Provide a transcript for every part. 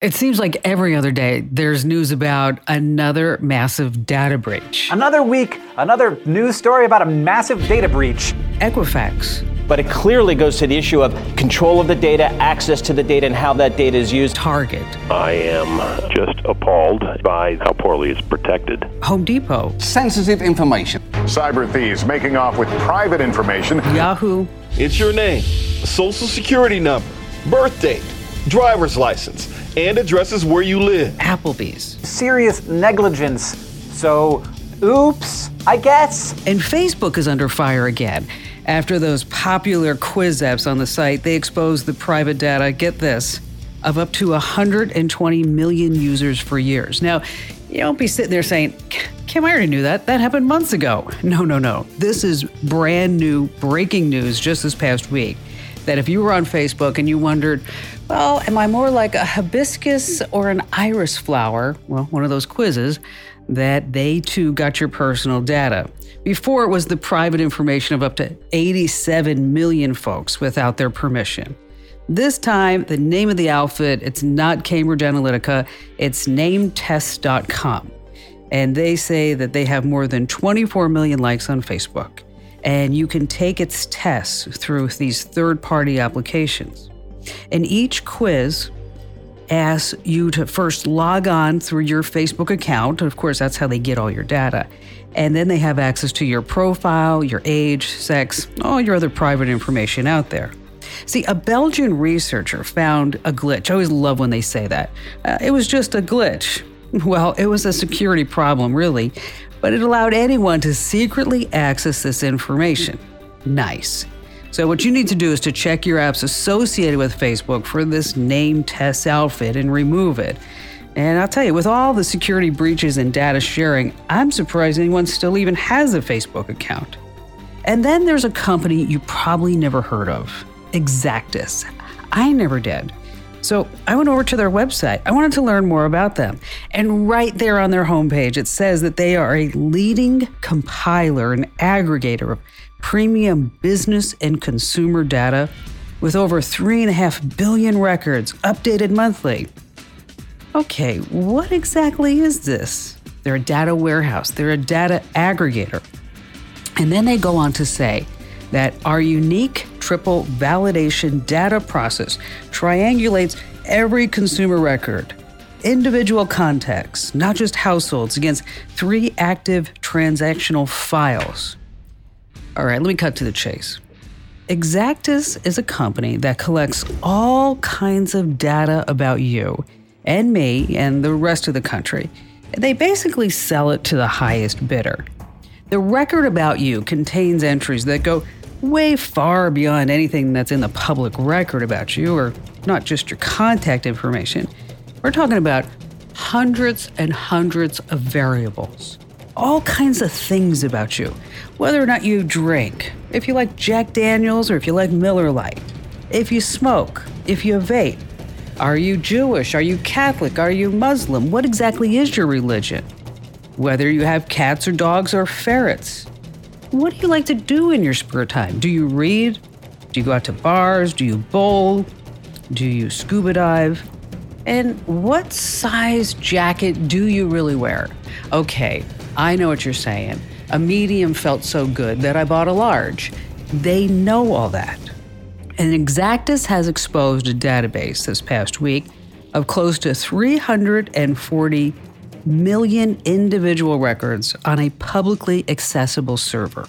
It seems like every other day there's news about another massive data breach. Another week, another news story about a massive data breach. Equifax. But it clearly goes to the issue of control of the data, access to the data, and how that data is used. Target. I am just appalled by how poorly it's protected. Home Depot. Sensitive information. Cyber thieves making off with private information. Yahoo. It's your name, social security number, birth date, driver's license and addresses where you live. Applebee's. Serious negligence. So, oops, I guess. And Facebook is under fire again. After those popular quiz apps on the site, they exposed the private data, get this, of up to 120 million users for years. Now, you don't be sitting there saying, Kim, I already knew that. That happened months ago. No, no, no. This is brand new breaking news just this past week that if you were on Facebook and you wondered, well, am I more like a hibiscus or an iris flower? Well, one of those quizzes, that they too got your personal data. Before it was the private information of up to 87 million folks without their permission. This time, the name of the outfit, it's not Cambridge Analytica, it's nametest.com. And they say that they have more than 24 million likes on Facebook and you can take its tests through these third party applications. And each quiz asks you to first log on through your Facebook account. Of course, that's how they get all your data. And then they have access to your profile, your age, sex, all your other private information out there. See, a Belgian researcher found a glitch. I always love when they say that. Uh, it was just a glitch. Well, it was a security problem, really, but it allowed anyone to secretly access this information. Nice. So, what you need to do is to check your apps associated with Facebook for this name test outfit and remove it. And I'll tell you, with all the security breaches and data sharing, I'm surprised anyone still even has a Facebook account. And then there's a company you probably never heard of Exactis. I never did. So I went over to their website. I wanted to learn more about them. And right there on their homepage, it says that they are a leading compiler and aggregator of premium business and consumer data with over 3.5 billion records updated monthly. Okay, what exactly is this? They're a data warehouse, they're a data aggregator. And then they go on to say that our unique triple validation data process triangulates every consumer record, individual contacts, not just households, against three active transactional files. All right, let me cut to the chase. Exactis is a company that collects all kinds of data about you and me and the rest of the country. They basically sell it to the highest bidder. The record about you contains entries that go way far beyond anything that's in the public record about you, or not just your contact information. We're talking about hundreds and hundreds of variables, all kinds of things about you, whether or not you drink, if you like Jack Daniels or if you like Miller Lite, if you smoke, if you vape. Are you Jewish? Are you Catholic? Are you Muslim? What exactly is your religion? Whether you have cats or dogs or ferrets, what do you like to do in your spare time? Do you read? Do you go out to bars? Do you bowl? Do you scuba dive? And what size jacket do you really wear? Okay, I know what you're saying. A medium felt so good that I bought a large. They know all that. And Exactis has exposed a database this past week of close to 340 million individual records on a publicly accessible server.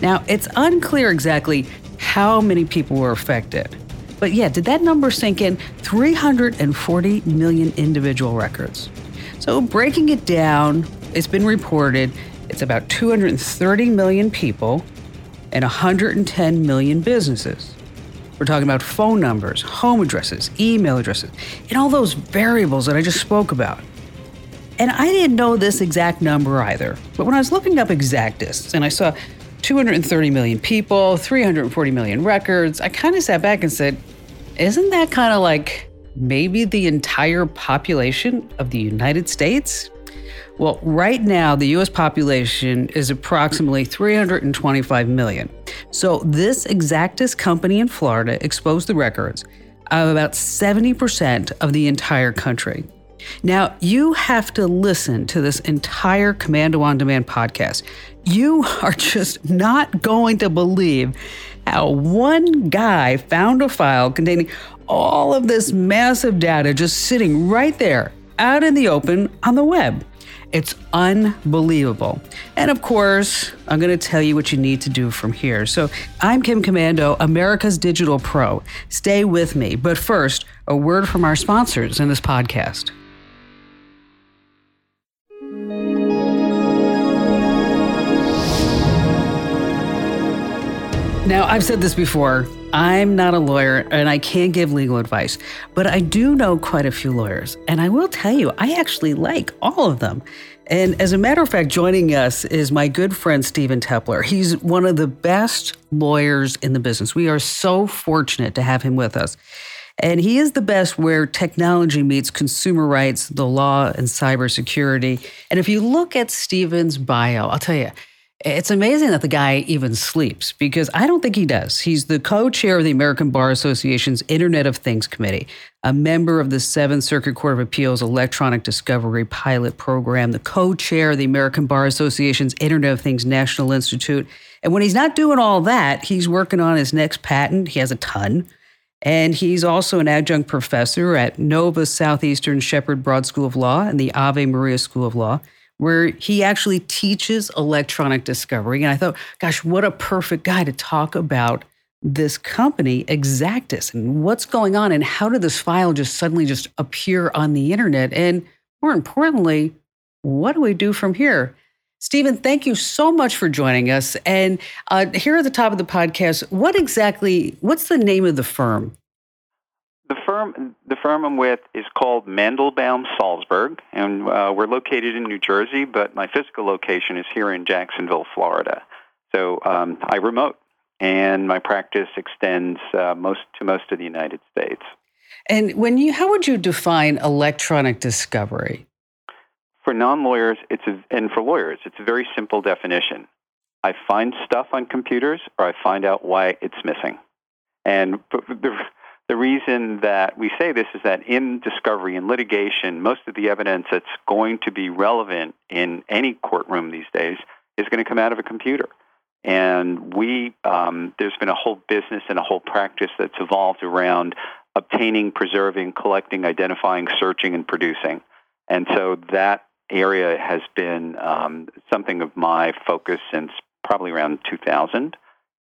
Now, it's unclear exactly how many people were affected. But yeah, did that number sink in? 340 million individual records. So, breaking it down, it's been reported it's about 230 million people and 110 million businesses. We're talking about phone numbers, home addresses, email addresses, and all those variables that I just spoke about. And I didn't know this exact number either. But when I was looking up Exactis and I saw 230 million people, 340 million records, I kind of sat back and said, isn't that kind of like maybe the entire population of the United States? Well, right now, the US population is approximately 325 million. So, this Exactis company in Florida exposed the records of about 70% of the entire country. Now, you have to listen to this entire Komando on Demand podcast. You are just not going to believe how one guy found a file containing all of this massive data just sitting right there out in the open on the web. It's unbelievable. And of course, I'm going to tell you what you need to do from here. So I'm Kim Komando, America's Digital Pro. Stay with me. But first, a word from our sponsors in this podcast. Now, I've said this before. I'm not a lawyer and I can't give legal advice, but I do know quite a few lawyers. And I will tell you, I actually like all of them. And as a matter of fact, joining us is my good friend Stephen Teppler. He's one of the best lawyers in the business. We are so fortunate to have him with us. And he is the best where technology meets consumer rights, the law, and cybersecurity. And if you look at Stephen's bio, I'll tell you, it's amazing that the guy even sleeps because I don't think he does. He's the co chair of the American Bar Association's Internet of Things Committee, a member of the Seventh Circuit Court of Appeals Electronic Discovery Pilot Program, the co chair of the American Bar Association's Internet of Things National Institute. And when he's not doing all that, he's working on his next patent. He has a ton. And he's also an adjunct professor at Nova Southeastern Shepard Broad School of Law and the Ave Maria School of Law where he actually teaches electronic discovery. And I thought, gosh, what a perfect guy to talk about this company, Exactis, and what's going on, and how did this file just suddenly just appear on the internet? And more importantly, what do we do from here? Stephen, thank you so much for joining us. And uh, here at the top of the podcast, what exactly, what's the name of the firm? The firm, the firm I'm with is called Mandelbaum Salsburg, and uh, we're located in New Jersey, but my physical location is here in Jacksonville, Florida. So um, I remote, and my practice extends uh, most to most of the United States. And when you, how would you define electronic discovery? For non-lawyers, it's a, and for lawyers, it's a very simple definition. I find stuff on computers, or I find out why it's missing. And the, the reason that we say this is that in discovery and litigation, most of the evidence that's going to be relevant in any courtroom these days is going to come out of a computer. And we, um, there's been a whole business and a whole practice that's evolved around obtaining, preserving, collecting, identifying, searching, and producing. And so that area has been um, something of my focus since probably around 2000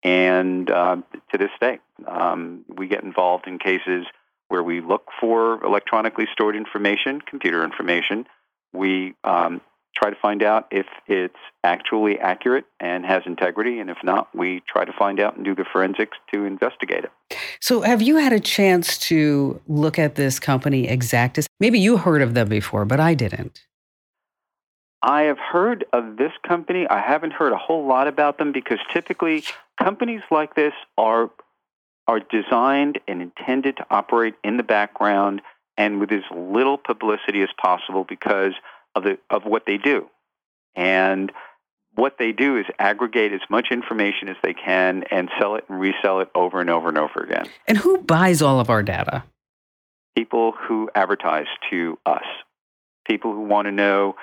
and uh, to this day. Um, we get involved in cases where we look for electronically stored information, computer information. We um, try to find out if it's actually accurate and has integrity, and if not, we try to find out and do the forensics to investigate it. So, have you had a chance to look at this company, Exactis? Maybe you heard of them before, but I didn't. I have heard of this company. I haven't heard a whole lot about them because typically companies like this are are designed and intended to operate in the background and with as little publicity as possible because of the of what they do. And what they do is aggregate as much information as they can and sell it and resell it over and over and over again. And who buys all of our data? People who advertise to us. People who want to know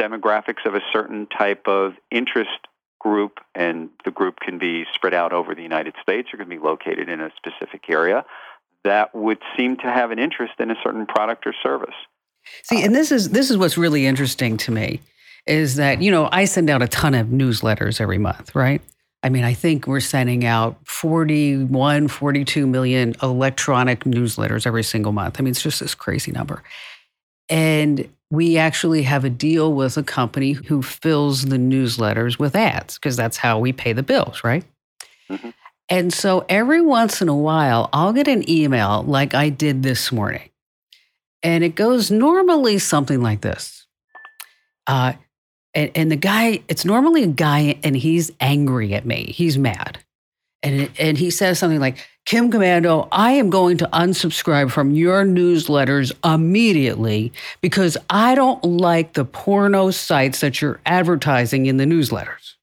demographics of a certain type of interest group, and the group can be spread out over the United States or can be located in a specific area that would seem to have an interest in a certain product or service. See, and this is this is what's really interesting to me is that, you know, I send out a ton of newsletters every month, right? I mean, I think we're sending out 41, 42 million electronic newsletters every single month. I mean, it's just this crazy number. And we actually have a deal with a company who fills the newsletters with ads because that's how we pay the bills, right? Mm-hmm. And so every once in a while, I'll get an email like I did this morning. And it goes normally something like this. Uh, and, and the guy, it's normally a guy, and he's angry at me. He's mad. And, and he says something like, Kim Komando, I am going to unsubscribe from your newsletters immediately because I don't like the porno sites that you're advertising in the newsletters.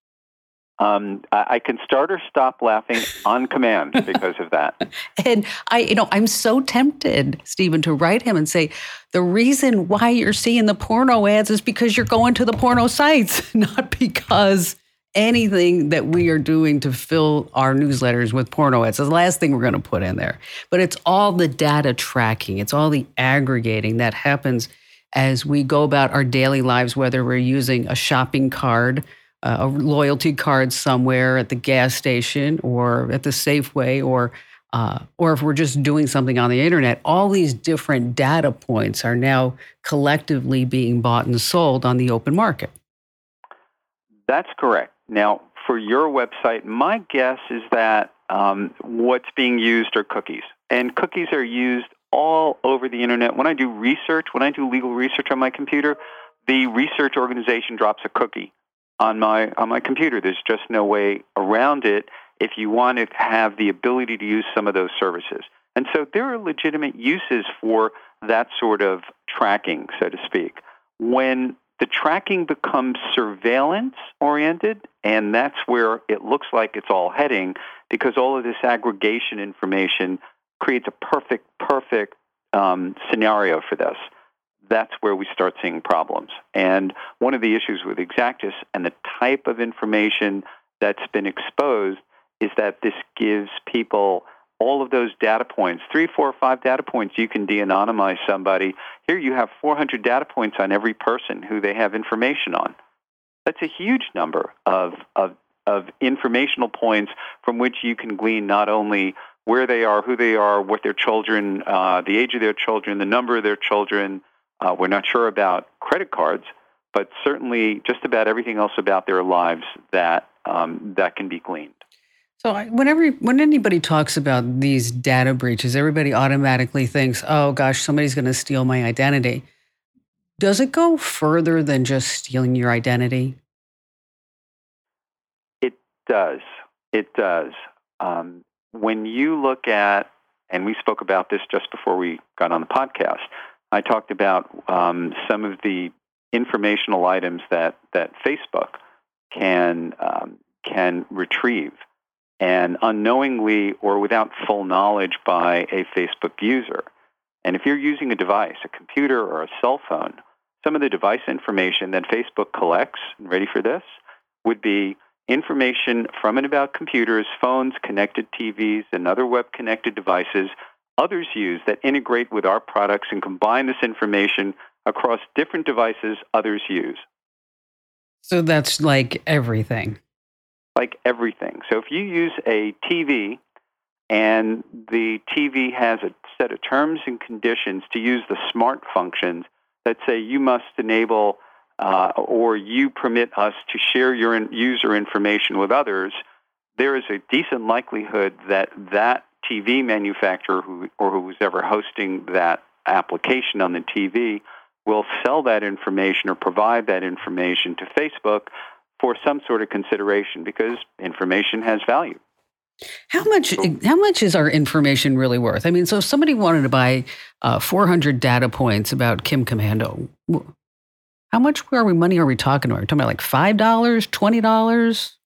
Um, I, I can start or stop laughing on command because of that. And I, you know, I'm so tempted, Stephen, to write him and say, the reason why you're seeing the porno ads is because you're going to the porno sites, not because anything that we are doing to fill our newsletters with porno ads. It's the last thing we're going to put in there. But it's all the data tracking, it's all the aggregating that happens as we go about our daily lives, whether we're using a shopping card, uh, a loyalty card somewhere at the gas station or at the Safeway or uh, or if we're just doing something on the internet, all these different data points are now collectively being bought and sold on the open market. That's correct. Now, for your website, my guess is that um, what's being used are cookies. And cookies are used all over the internet. When I do research, when I do legal research on my computer, the research organization drops a cookie on my on my computer. There's just no way around it if you want to have the ability to use some of those services. And so there are legitimate uses for that sort of tracking, so to speak. When the tracking becomes surveillance oriented, and that's where it looks like it's all heading because all of this aggregation information creates a perfect, perfect um, scenario for this. That's where we start seeing problems. And one of the issues with Exactis and the type of information that's been exposed is that this gives people all of those data points, three, four, five data points, you can de anonymize somebody. Here you have 400 data points on every person who they have information on. That's a huge number of, of, of informational points from which you can glean not only where they are, who they are, what their children, uh, the age of their children, the number of their children. Uh, we're not sure about credit cards, but certainly just about everything else about their lives that um, that can be gleaned. So whenever when anybody talks about these data breaches, everybody automatically thinks, "Oh gosh, somebody's going to steal my identity." Does it go further than just stealing your identity? It does. It does. Um, when you look at, and we spoke about this just before we got on the podcast, I talked about um, some of the informational items that that Facebook can um, can retrieve and unknowingly or without full knowledge by a Facebook user. And if you're using a device, a computer or a cell phone, some of the device information that Facebook collects, ready for this, would be information from and about computers, phones, connected TVs, and other web connected devices others use that integrate with our products and combine this information across different devices others use. So that's like everything like everything. So if you use a TV and the TV has a set of terms and conditions to use the smart functions that say you must enable uh, or you permit us to share your in- user information with others, there is a decent likelihood that that TV manufacturer who, or who was ever hosting that application on the TV will sell that information or provide that information to Facebook for some sort of consideration because information has value. How much? How much is our information really worth? I mean, so if somebody wanted to buy uh, 400 data points about Kim Komando, how much are we money are we talking about? Are we talking about like five dollars, twenty dollars?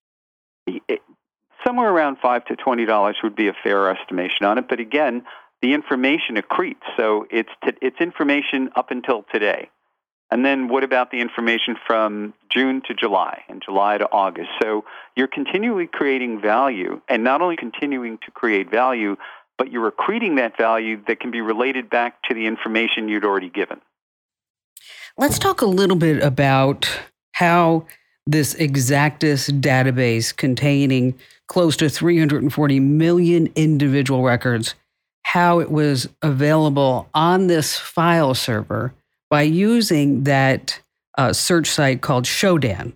Somewhere around five to twenty dollars would be a fair estimation on it. But again, the information accretes, so it's t- it's information up until today. And then what about the information from June to July and July to August? So you're continually creating value and not only continuing to create value, but you're accreting that value that can be related back to the information you'd already given. Let's talk a little bit about how this Exactis database containing close to 340 million individual records, how it was available on this file server by using that uh, search site called Shodan,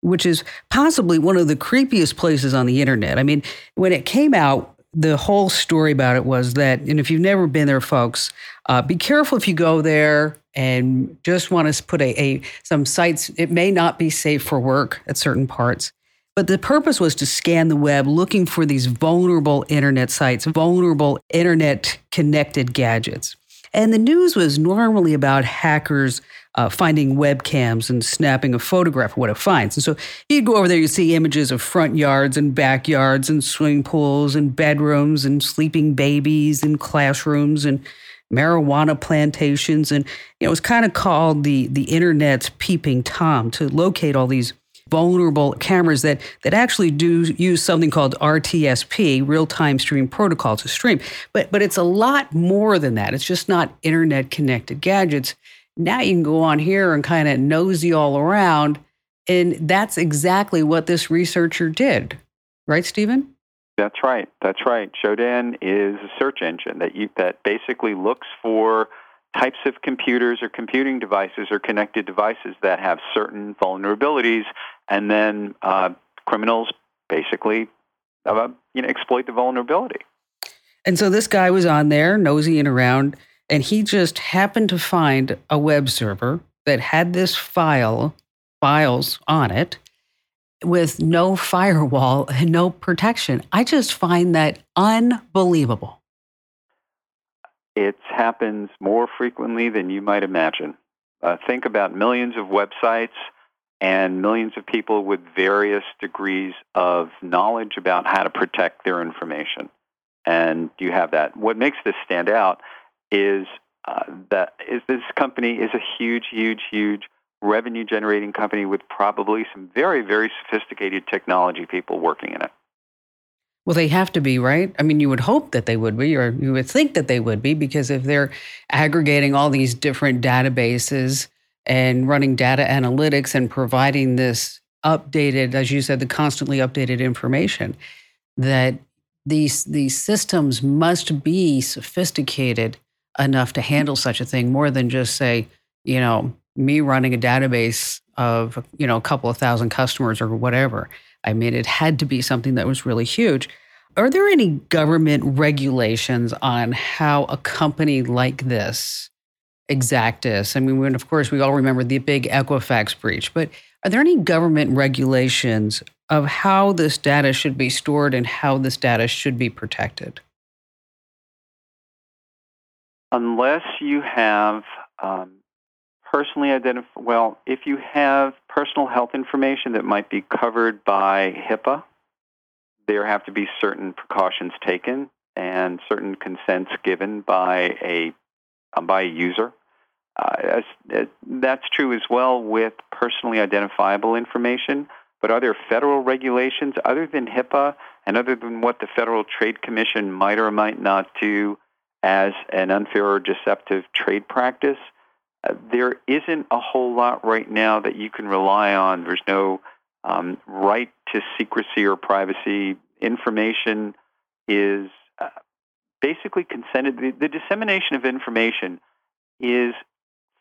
which is possibly one of the creepiest places on the internet. I mean, when it came out, the whole story about it was that, and if you've never been there, folks, uh, be careful if you go there and just want to put a, a some sites. It may not be safe for work at certain parts. But the purpose was to scan the web looking for these vulnerable internet sites, vulnerable internet connected gadgets. And the news was normally about hackers uh, finding webcams and snapping a photograph of what it finds. And so you'd go over there, you'd see images of front yards and backyards and swimming pools and bedrooms and sleeping babies and classrooms and marijuana plantations. And you know, it was kind of called the the internet's peeping tom to locate all these vulnerable cameras that that actually do use something called RTSP, real-time stream protocol to stream. But but it's a lot more than that. It's just not internet connected gadgets. Now you can go on here and kind of nosy all around. And that's exactly what this researcher did. Right, Stephen? That's right. That's right. Shodan is a search engine that you, that basically looks for types of computers or computing devices or connected devices that have certain vulnerabilities, and then uh, criminals basically uh, you know exploit the vulnerability. And so this guy was on there nosying around, and he just happened to find a web server that had this file files on it with no firewall and no protection. I just find that unbelievable. It happens more frequently than you might imagine. Uh, think about millions of websites and millions of people with various degrees of knowledge about how to protect their information. And you have that. What makes this stand out is uh, that is this company is a huge, huge, huge revenue generating company with probably some very, very sophisticated technology people working in it. Well, they have to be, right? I mean, you would hope that they would be, or you would think that they would be, because if they're aggregating all these different databases and running data analytics and providing this updated, as you said, the constantly updated information, that these these systems must be sophisticated enough to handle such a thing more than just say, you know, me running a database of you know a couple of thousand customers or whatever. I mean, it had to be something that was really huge. Are there any government regulations on how a company like this, Exactis, I mean, of course, we all remember the big Equifax breach, but are there any government regulations of how this data should be stored and how this data should be protected? Unless you have um, personally identify, well, if you have personal health information that might be covered by HIPAA, there have to be certain precautions taken and certain consents given by a by a user. Uh, that's true as well with personally identifiable information. But are there federal regulations other than HIPAA and other than what the Federal Trade Commission might or might not do as an unfair or deceptive trade practice? Uh, there isn't a whole lot right now that you can rely on. There's no um, right to secrecy or privacy. Information is uh, basically consented. The, the, dissemination of information is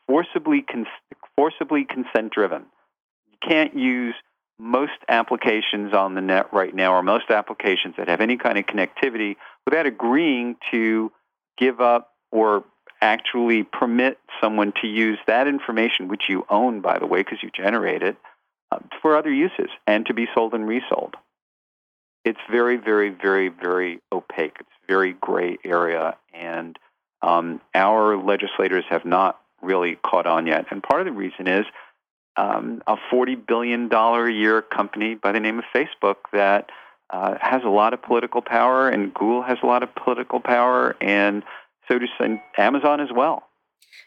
forcibly cons- forcibly consent driven. You can't use most applications on the net right now, or most applications that have any kind of connectivity, without agreeing to give up or actually permit someone to use that information, which you own, by the way, because you generate it, uh, for other uses and to be sold and resold. It's very, very, very, very opaque. It's a very gray area, and um, our legislators have not really caught on yet. And part of the reason is um, a $40 billion a year company by the name of Facebook that uh, has a lot of political power, and Google has a lot of political power, and so does Amazon as well.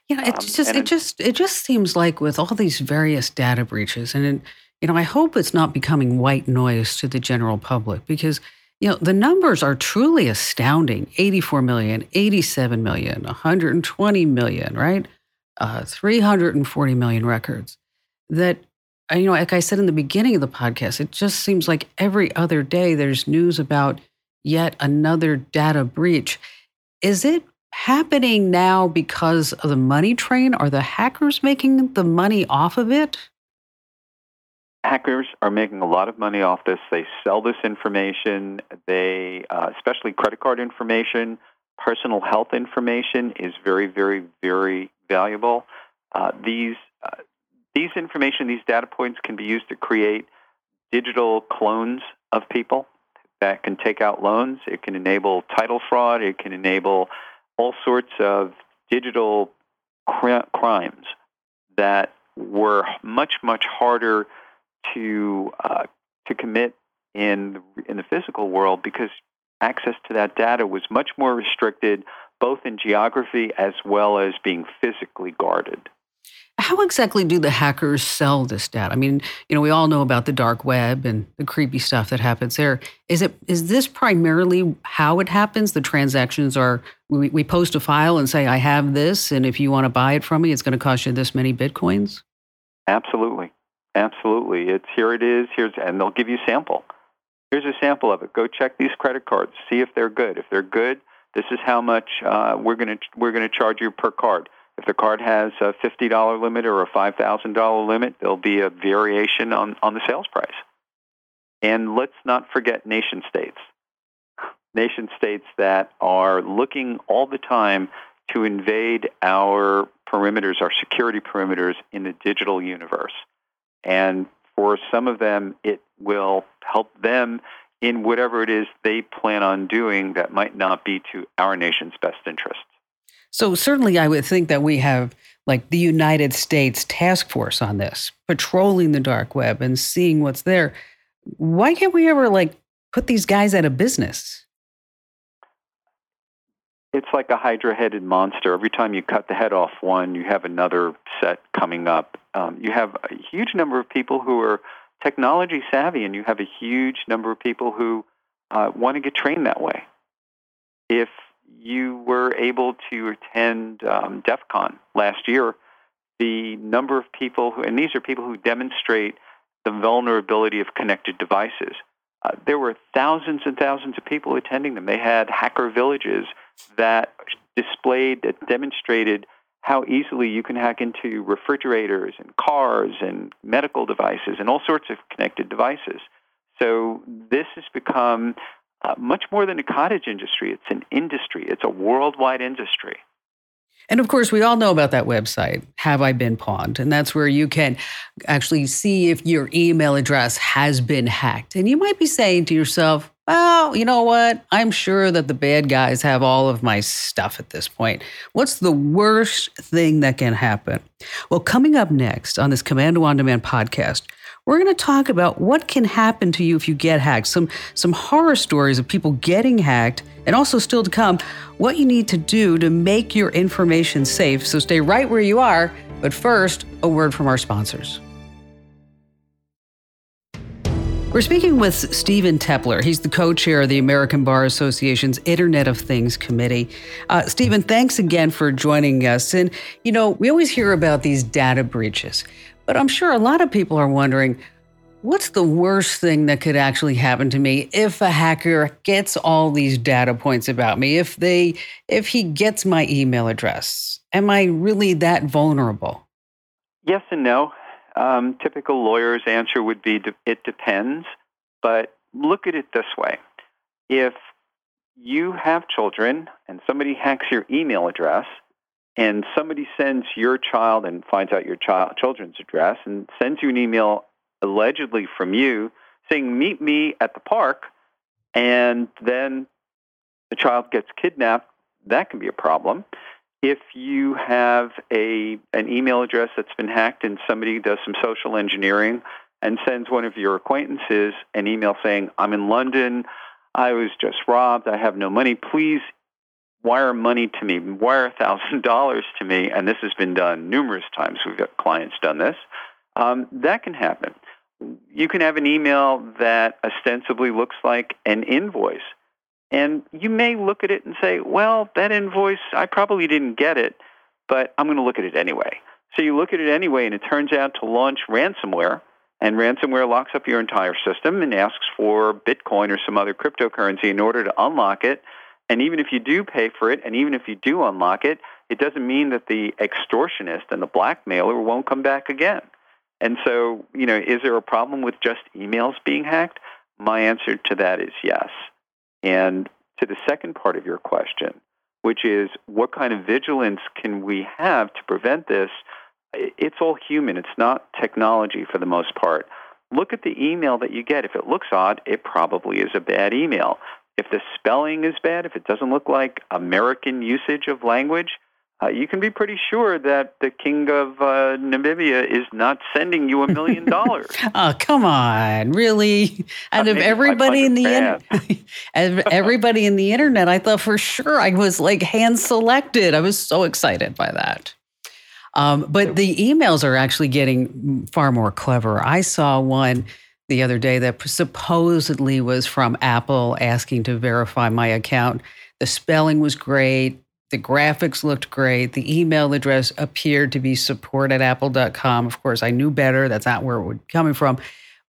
Yeah, it um, just it just it just seems like with all these various data breaches, and it, you know, I hope it's not becoming white noise to the general public because you know the numbers are truly astounding 84 million 87 million 120 million right uh, 340 million records that uh, you know like i said in the beginning of the podcast it just seems like every other day there's news about yet another data breach is it happening now because of the money train? Are the hackers making the money off of it? Hackers are making a lot of money off this. They sell this information. They, uh, especially credit card information, personal health information, is very, very, very valuable. Uh, these uh, these information, these data points, can be used to create digital clones of people that can take out loans. It can enable title fraud. It can enable all sorts of digital cr- crimes that were much much harder to uh, to commit in in the physical world because access to that data was much more restricted, both in geography as well as being physically guarded. How exactly do the hackers sell this data? I mean, you know, we all know about the dark web and the creepy stuff that happens there. Is it is this primarily how it happens? The transactions are we, we post a file and say, I have this, and if you want to buy it from me, it's going to cost you this many bitcoins? Absolutely. Absolutely. It's here it is, here's and they'll give you sample. Here's a sample of it. Go check these credit cards. See if they're good. If they're good, this is how much uh, we're going to we're going to charge you per card. If the card has a fifty dollar limit or a five thousand dollar limit, there'll be a variation on on the sales price. And let's not forget nation states. Nation states that are looking all the time to invade our perimeters, our security perimeters in the digital universe. And for some of them, it will help them in whatever it is they plan on doing that might not be to our nation's best interest. So, certainly, I would think that we have like the United States task force on this, patrolling the dark web and seeing what's there. Why can't we ever like put these guys out of business? It's like a hydra headed monster. Every time you cut the head off one, you have another set coming up. Um, you have a huge number of people who are technology savvy, and you have a huge number of people who uh, want to get trained that way. If you were able to attend um, DEF CON last year, the number of people who, and these are people who demonstrate the vulnerability of connected devices. Uh, there were thousands and thousands of people attending them. They had hacker villages that displayed, that demonstrated how easily you can hack into refrigerators and cars and medical devices and all sorts of connected devices. So this has become uh, much more than a cottage industry. It's an industry. It's a worldwide industry. And of course, we all know about that website, Have I Been Pwned? And that's where you can actually see if your email address has been hacked. And you might be saying to yourself, well, you know what? I'm sure that the bad guys have all of my stuff at this point. What's the worst thing that can happen? Well, coming up next on this Komando on Demand podcast, we're going to talk about what can happen to you if you get hacked. Some some horror stories of people getting hacked, and also still to come, what you need to do to make your information safe. So stay right where you are. But first, a word from our sponsors. We're speaking with Stephen Teppler. He's the co chair of the American Bar Association's Internet of Things Committee. Uh, Stephen, thanks again for joining us. And, you know, we always hear about these data breaches, but I'm sure a lot of people are wondering what's the worst thing that could actually happen to me if a hacker gets all these data points about me? If they, if he gets my email address, am I really that vulnerable? Yes and no. Um, typical lawyer's answer would be it depends, but look at it this way. If you have children and somebody hacks your email address and somebody sends your child and finds out your child children's address and sends you an email allegedly from you saying meet me at the park and then the child gets kidnapped that can be a problem if you have a an email address that's been hacked and somebody does some social engineering and sends one of your acquaintances an email saying, "I'm in London. I was just robbed. I have no money. Please wire money to me. Wire a thousand dollars to me." And this has been done numerous times. We've got clients done this. Um, that can happen. You can have an email that ostensibly looks like an invoice and you may look at it and say, well, that invoice, I probably didn't get it, but I'm going to look at it anyway. So you look at it anyway, and it turns out to launch ransomware, and ransomware locks up your entire system and asks for Bitcoin or some other cryptocurrency in order to unlock it. And even if you do pay for it, and even if you do unlock it, it doesn't mean that the extortionist and the blackmailer won't come back again. And so, you know, is there a problem with just emails being hacked? My answer to that is yes. And to the second part of your question, which is what kind of vigilance can we have to prevent this? It's all human. It's not technology for the most part. Look at the email that you get. If it looks odd, it probably is a bad email. If the spelling is bad, if it doesn't look like American usage of language, uh, you can be pretty sure that the king of uh, Namibia is not sending you a million dollars. Oh, come on, really? Out Uh, of everybody in the 500 in- everybody in the internet, I thought for sure I was like hand selected. I was so excited by that. Um, but the emails are actually getting far more clever. I saw one the other day that supposedly was from Apple asking to verify my account. The spelling was great. The graphics looked great. The email address appeared to be support at apple.com. Of course, I knew better. That's not where it would be coming from.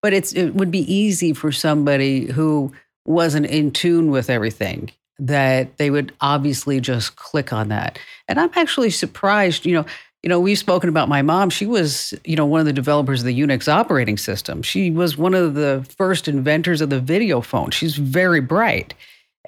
But it's it would be easy for somebody who wasn't in tune with everything that they would obviously just click on that. And I'm actually surprised, you know, you know, we've spoken about my mom. She was, you know, one of the developers of the Unix operating system. She was one of the first inventors of the video phone. She's very bright.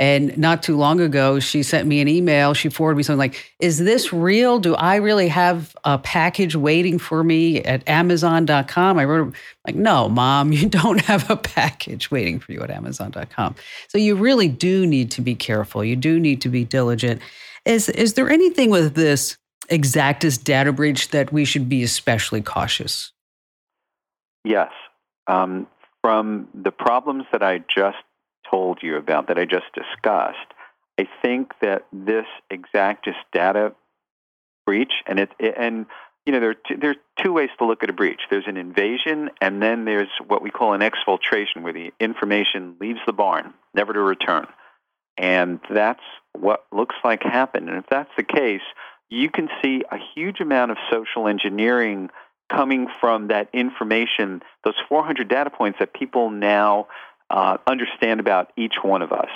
And not too long ago, she sent me an email. She forwarded me something like, Is this real? Do I really have a package waiting for me at Amazon.com? I wrote, like, No, mom, you don't have a package waiting for you at Amazon.com. So you really do need to be careful. You do need to be diligent. Is, is there anything with this Exactis data breach that we should be especially cautious? Yes. Um, from the problems that I just told you about, that I just discussed, I think that this Exactis data breach, and it, and you know there are two, there are two ways to look at a breach. There's an invasion, and then there's what we call an exfiltration, where the information leaves the barn, never to return. And that's what looks like happened. And if that's the case, you can see a huge amount of social engineering coming from that information, those 400 data points that people now uh, understand about each one of us,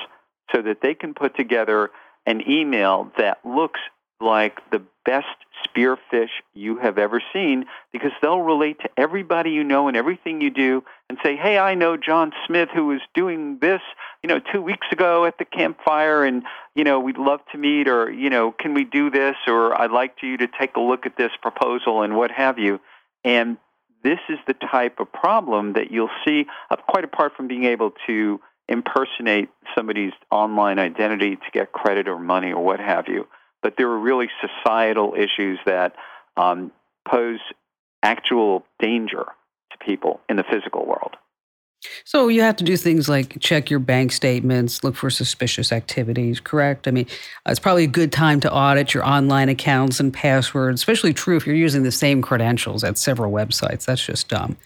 so that they can put together an email that looks like the best spearfish you have ever seen because they'll relate to everybody you know and everything you do and say, hey, I know John Smith who was doing this, you know, two weeks ago at the campfire and, you know, we'd love to meet or, you know, can we do this or I'd like you to take a look at this proposal and what have you. And this is the type of problem that you'll see, uh, quite apart from being able to impersonate somebody's online identity to get credit or money or what have you. But there are really societal issues that um, pose actual danger to people in the physical world. So you have to do things like check your bank statements, look for suspicious activities, correct? I mean, uh, it's probably a good time to audit your online accounts and passwords, especially true if you're using the same credentials at several websites. That's just dumb.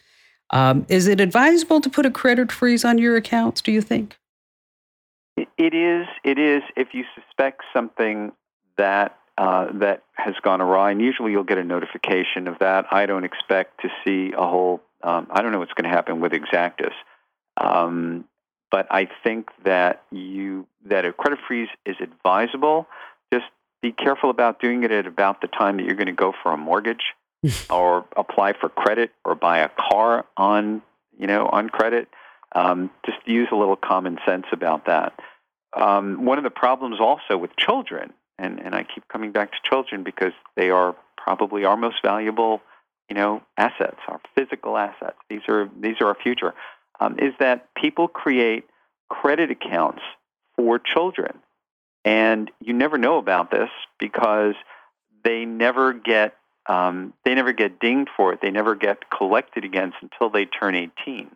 Um, is it advisable to put a credit freeze on your accounts, do you think? It is. It is if you suspect something that uh, that has gone awry, and usually you'll get a notification of that. I don't expect to see a whole. Um, I don't know what's going to happen with Exactis, um, but I think that you that a credit freeze is advisable. Just be careful about doing it at about the time that you're going to go for a mortgage, or apply for credit, or buy a car on you know on credit. Um, just use a little common sense about that. Um, one of the problems also with children, and, and I keep coming back to children because they are probably our most valuable, you know, assets, our physical assets. These are these are our future. Um, is that people create credit accounts for children, and you never know about this because they never get um, they never get dinged for it. They never get collected against until they turn 18.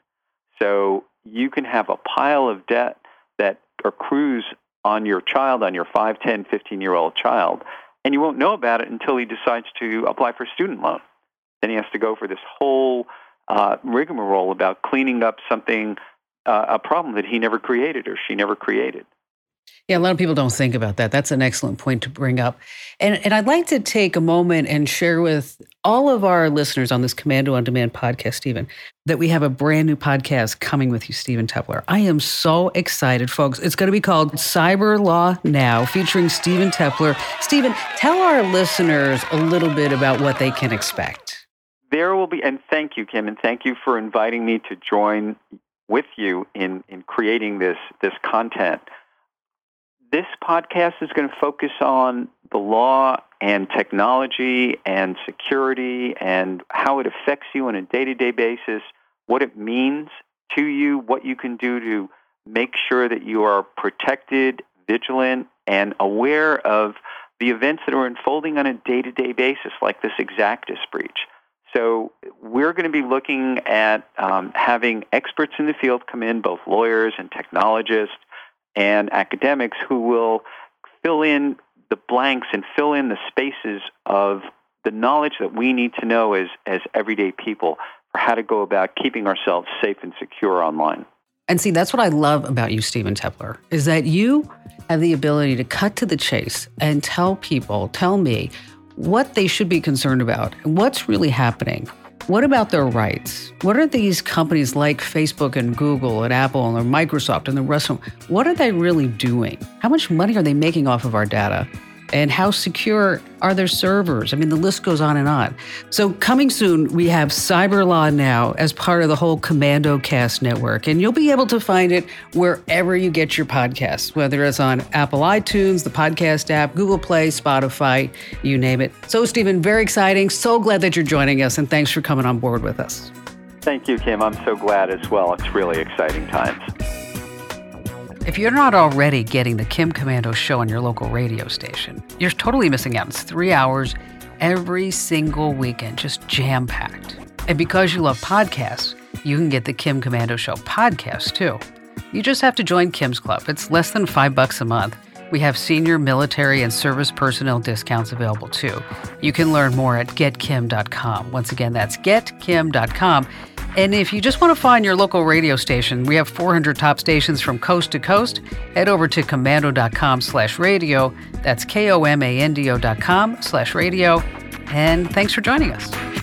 So you can have a pile of debt that accrues on your child, on your 5, 10, 15 year old child, and you won't know about it until he decides to apply for a student loan. Then he has to go for this whole uh, rigmarole about cleaning up something, uh, a problem that he never created or she never created. Yeah, a lot of people don't think about that. That's an excellent point to bring up. And, and I'd like to take a moment and share with all of our listeners on this Komando on Demand podcast, Stephen, that we have a brand new podcast coming with you, Stephen Teppler. I am so excited, folks. It's going to be called Cyber Law Now, featuring Stephen Teppler. Stephen, tell our listeners a little bit about what they can expect. There will be, and thank you, Kim, and thank you for inviting me to join with you in, in creating this, this content. This podcast is going to focus on the law and technology and security and how it affects you on a day to day basis, what it means to you, what you can do to make sure that you are protected, vigilant, and aware of the events that are unfolding on a day-to-day basis, like this Exactis breach. So we're going to be looking at um, having experts in the field come in, both lawyers and technologists and academics, who will fill in the blanks and fill in the spaces of the knowledge that we need to know as, as everyday people for how to go about keeping ourselves safe and secure online. And see, that's what I love about you, Stephen Teppler, is that you have the ability to cut to the chase and tell people, tell me what they should be concerned about, what's really happening. What about their rights? What are these companies like Facebook and Google and Apple and Microsoft and the rest of them? What are they really doing? How much money are they making off of our data? And how secure are their servers? I mean, the list goes on and on. So, coming soon, we have Cyber Law Now as part of the whole Komando Cast network, and you'll be able to find it wherever you get your podcasts, whether it's on Apple iTunes, the podcast app, Google Play, Spotify, you name it. So, Stephen, very exciting. So glad that you're joining us, and thanks for coming on board with us. Thank you, Kim. I'm so glad as well. It's really exciting times. If you're not already getting the Kim Komando show on your local radio station, you're totally missing out. It's three hours every single weekend, just jam packed. And because you love podcasts, you can get the Kim Komando show podcast too. You just have to join Kim's Club. It's less than five bucks a month. We have senior military and service personnel discounts available too. You can learn more at getkim.com. Once again, that's getkim.com. And if you just want to find your local radio station, we have 400 top stations from coast to coast. Head over to komando.com slash radio. That's K-O-M-A-N-D-O dot com slash radio. And thanks for joining us.